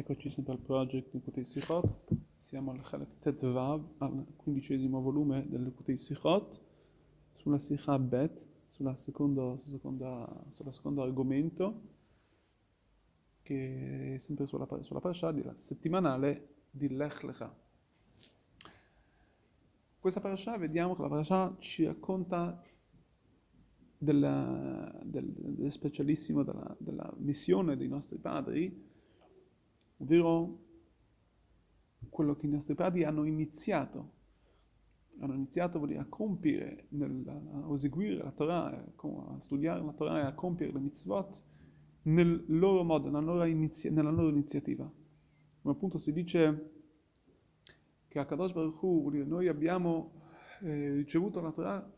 Eccoci sempre al project Likutei Sichot, siamo al Chalek Tetvav, al quindicesimo volume del Likutei Sichot, sulla Sikha Bet, sulla secondo, seconda, sulla secondo argomento, che è sempre sulla, sulla parasha della settimanale di Lech Lecha. Questa parasha vediamo che la parasha ci racconta del, del, del specialissimo della, della missione dei nostri padri, ovvero quello che i nostri padri hanno iniziato, hanno iniziato a compiere, nel, a eseguire la Torah, a studiare la Torah e a compiere le mitzvot nel loro modo, nella loro, inizia, nella loro iniziativa. Come appunto si dice che a Kadosh Baruch Hu, vuol dire, noi abbiamo eh, ricevuto la Torah,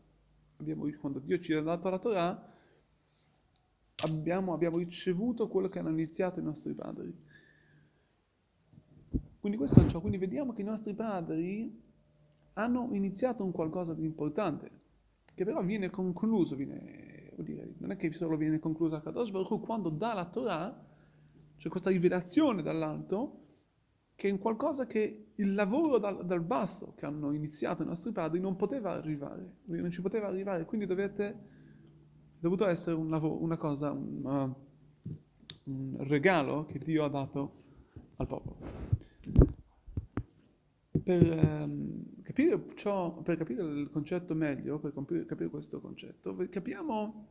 abbiamo, quando Dio ci ha dato la Torah, abbiamo, abbiamo ricevuto quello che hanno iniziato i nostri padri. Quindi questo è ciò, quindi vediamo che i nostri padri hanno iniziato un qualcosa di importante, che però viene concluso, viene, dire, non è che solo viene concluso a Kadosh Baruch quando dà la Torah, c'è questa rivelazione dall'alto, che è un qualcosa che il lavoro dal, dal, basso che hanno iniziato i nostri padri non poteva arrivare, non ci poteva arrivare, quindi dovete, è dovuto essere un lavoro, una cosa, un, un regalo che Dio ha dato al popolo per, um, capire ciò, per capire il concetto meglio, per capire, capire questo concetto, capiamo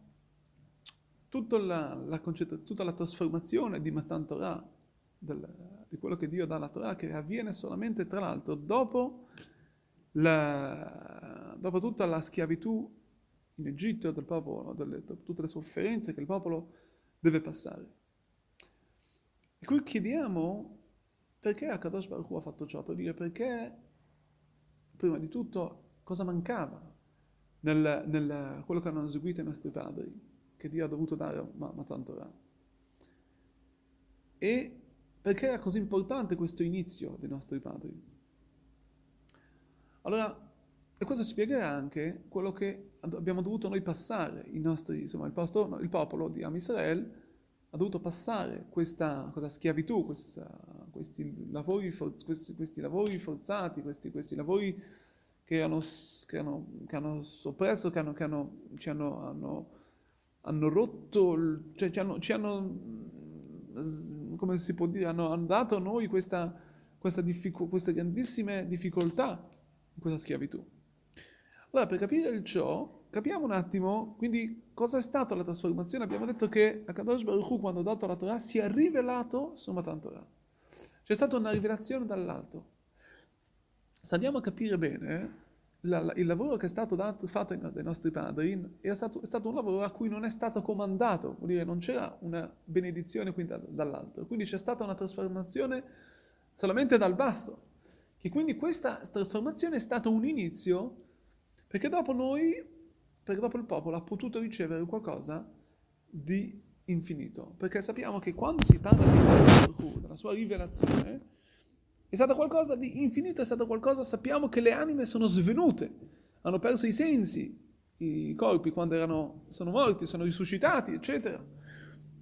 la, la concetto, tutta la trasformazione di Matan Torah, del, di quello che Dio dà alla Torah, che avviene solamente, tra l'altro, dopo, la, dopo tutta la schiavitù in Egitto del popolo, delle, tutte le sofferenze che il popolo deve passare. E qui chiediamo perché Akadosh Baruch Hu ha fatto ciò? Per dire perché, prima di tutto, cosa mancava nel, nel quello che hanno eseguito i nostri padri, che Dio ha dovuto dare a Matan Torah. E perché era così importante questo inizio dei nostri padri. Allora, e questo spiegherà anche quello che abbiamo dovuto noi passare, nostri, insomma, il, posto, il popolo di Am Israel, ha dovuto passare questa, questa schiavitù, questa, questi, lavori for, questi, questi, lavori forzati, questi, questi lavori che hanno, che hanno, che hanno soppresso, che, hanno, che hanno, ci hanno, hanno, hanno rotto, cioè ci hanno, ci hanno, come si può dire, hanno, dato a noi questa, questa diffic- queste grandissime difficoltà in questa schiavitù. Allora, per capire ciò, capiamo un attimo, quindi, cosa è stata la trasformazione? Abbiamo detto che Akadosh Baruch Hu, quando ha dato la Torah, si è rivelato su Matan Torah. C'è stata una rivelazione dall'alto. Se andiamo a capire bene, la, il lavoro che è stato dato, fatto dai nostri padri è stato, è stato, un lavoro a cui non è stato comandato, vuol dire non c'era una benedizione qui da, dall'alto, quindi c'è stata una trasformazione solamente dal basso. E quindi questa trasformazione è stato un inizio, perché dopo noi perché dopo il popolo ha potuto ricevere qualcosa di infinito. Perché sappiamo che quando si parla di della sua rivelazione, è stato qualcosa di infinito, è stato qualcosa, sappiamo che le anime sono svenute, hanno perso i sensi, i corpi quando erano, sono morti, sono risuscitati, eccetera.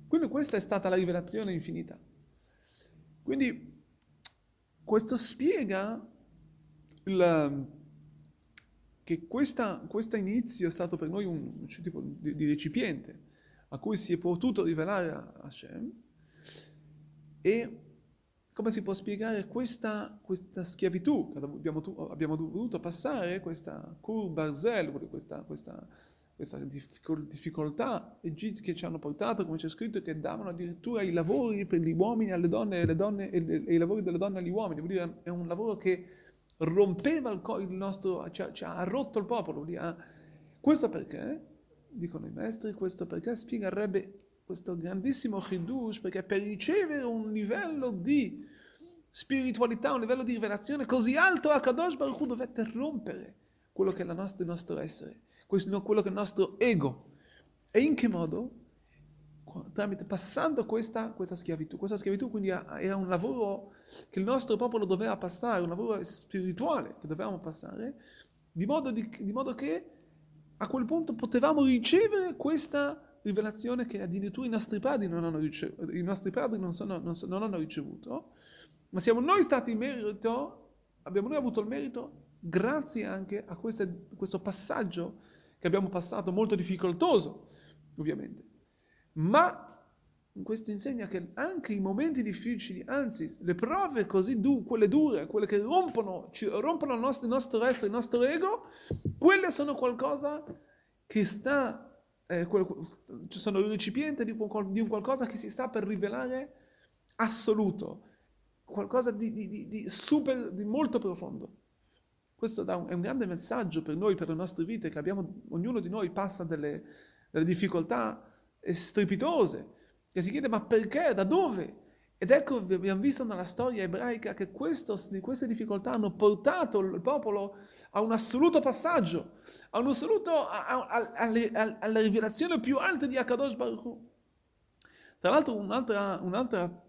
Quindi questa è stata la rivelazione infinita. Quindi questo spiega il che questo inizio è stato per noi un, un tipo di, di, recipiente a cui si è potuto rivelare Hashem e come si può spiegare questa, questa schiavitù che abbiamo, abbiamo, dovuto passare, questa Kur Barzel, questa, questa, questa difficoltà che ci hanno portato, come c'è scritto, che davano addirittura i lavori per gli uomini alle donne e, donne, e, e i lavori delle donne agli uomini. Vuol dire, è un lavoro che rompeva il, il nostro, cioè, cioè, ha rotto il popolo. Ah, questo perché, dicono i maestri, questo perché spiega il Rebbe questo grandissimo chidush, perché per ricevere un livello di spiritualità, un livello di rivelazione così alto, Akadosh Baruch Hu dovette rompere quello che è nostra, il nostro essere, quello che è il nostro ego. E in che modo? tramite, passando questa, questa, schiavitù. Questa schiavitù quindi era un lavoro che il nostro popolo doveva passare, un lavoro spirituale che dovevamo passare, di modo, di, di modo che a quel punto potevamo ricevere questa rivelazione che addirittura i nostri padri non hanno ricevuto, non, sono, non, so, non hanno ricevuto, ma siamo noi stati in merito, abbiamo noi avuto il merito grazie anche a queste, questo passaggio che abbiamo passato, molto difficoltoso, ovviamente. Ma questo insegna che anche i momenti difficili, anzi le prove così dure, quelle dure, quelle che rompono, rompono il nostro, il nostro essere, il nostro ego, quelle sono qualcosa che sta, eh, sono il recipiente di di un, qualcosa che si sta per rivelare assoluto, qualcosa di, di, di super, di molto profondo. Questo un, è un grande messaggio per noi, per le nostre vite, che abbiamo, ognuno di noi passa delle, delle difficoltà strepitose, che si chiede ma perché, da dove? Ed ecco, abbiamo visto nella storia ebraica che questo, queste difficoltà hanno portato il popolo a un assoluto passaggio, a un assoluto, a, a, a, alla rivelazione più alta di Akadosh Baruch Hu. Tra l'altro un'altra, un'altra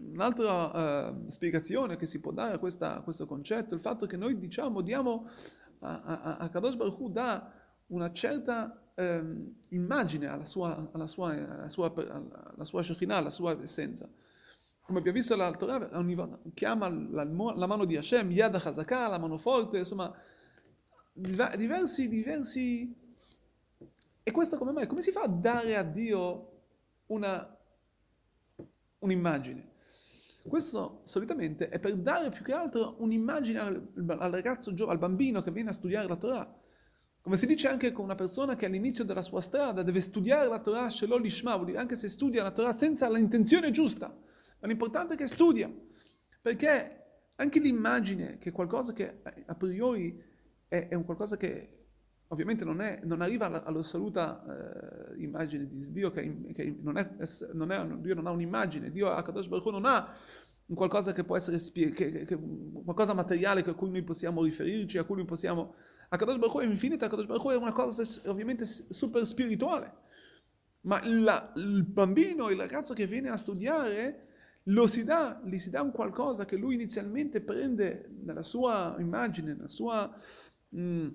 Un'altra uh, spiegazione che si può dare a, questa, questo concetto è il fatto che noi diciamo, diamo a, a, a Kadosh Baruch Hu dà una certa um, immagine alla sua, alla sua, alla sua, alla sua Shekinah, alla sua essenza. Come abbiamo visto la Torah, chiama la, la mano di Hashem Yad HaZakah, la mano forte, insomma, diversi, diversi... E questo come mai? Come si fa a dare a Dio una un'immagine. Questo solitamente è per dare più che altro un'immagine al, al ragazzo, al bambino che viene a studiare la Torah. Come si dice anche con una persona che all'inizio della sua strada deve studiare la Torah, Shelol Ishma, anche se studia la Torah senza l'intenzione giusta, ma l'importante è che studia, perché anche l'immagine, che è qualcosa che a priori è, è un qualcosa che ovviamente non, è, non arriva all'assoluta eh, immagine di Dio, che, che non, è, non è, Dio non ha un'immagine, Dio Akadosh Baruch non ha un qualcosa che può essere che, che, qualcosa materiale a cui noi possiamo riferirci, a cui noi possiamo... Akadosh Baruch è infinito, Akadosh Baruch è una cosa ovviamente super spirituale, ma la, il bambino, il ragazzo che viene a studiare, lo si dà, gli si dà un qualcosa che lui inizialmente prende nella sua immagine, nella sua... Mh, mm,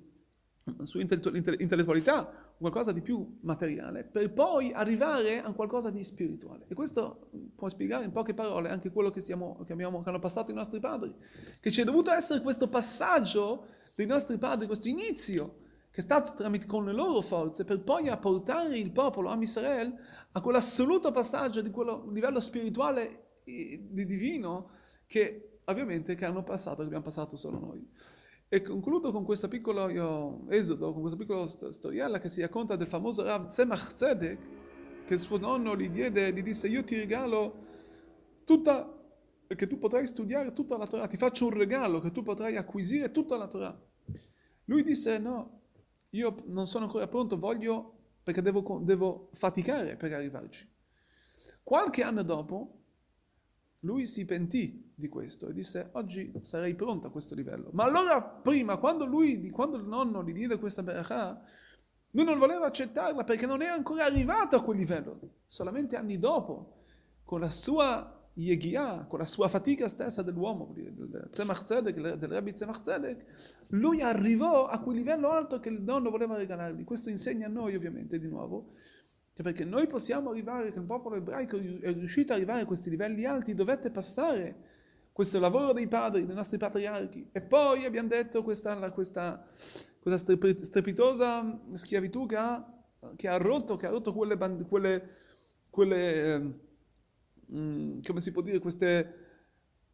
su intellettualità, qualcosa di più materiale, per poi arrivare a qualcosa di spirituale. E questo può spiegare in poche parole anche quello che, stiamo, che, abbiamo, che hanno passato i nostri padri, che ci è dovuto essere questo passaggio dei nostri padri, questo inizio, che è stato tramite con le loro forze, per poi apportare il popolo, Am Israel, a quell'assoluto passaggio di quello livello spirituale di divino che ovviamente che hanno passato, che abbiamo passato solo noi. E concludo con questo piccolo io, esodo, con questa piccola storiella che si racconta del famoso Rav Tzemach Tzedek, che il suo nonno gli diede, gli disse io ti regalo tutta, che tu potrai studiare tutta la Torah, ti faccio un regalo che tu potrai acquisire tutta la Torah. Lui disse no, io non sono ancora pronto, voglio, perché devo, devo faticare per arrivarci. Qualche anno dopo, lui si pentì di questo e disse oggi sarei pronto a questo livello. Ma allora prima, quando, lui, quando il nonno gli diede questa berachà, lui non voleva accettarla perché non era ancora arrivato a quel livello. Solamente anni dopo, con la sua Yegiah, con la sua fatica stessa dell'uomo, del Tzemach Tzedek, del Rabbi Tzemach Tzedek, lui arrivò a quel livello alto che il nonno voleva regalargli. Questo insegna a noi ovviamente di nuovo che perché noi possiamo arrivare, che il popolo ebraico è riuscito ad arrivare a questi livelli alti, dovette passare questo lavoro dei padri, dei nostri patriarchi. E poi abbiamo detto questa, questa, questa strepitosa schiavitù che ha, che ha, rotto, che ha rotto quelle, quelle, quelle um, come si può dire, queste,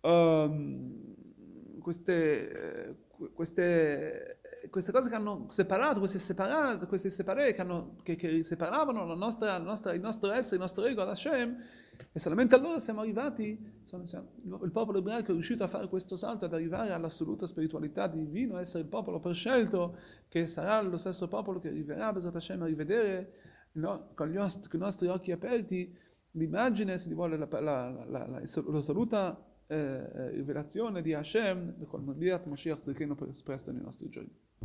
um, queste, queste queste cose che hanno separato, queste separate, queste separate che, hanno, che, che separavano la nostra, la nostra, il nostro essere, il nostro ego da Hashem, e solamente allora siamo arrivati, sono, siamo, il popolo ebraico è riuscito a fare questo salto, ad arrivare all'assoluta spiritualità divina, essere il popolo prescelto, che sarà lo stesso popolo che arriverà Besat Hashem a rivedere no, con, gli, con, i nostri occhi aperti l'immagine, se vuole, l'assoluta eh, rivelazione di Hashem, con Mashiach Tzidkenu presto nei nostri giorni.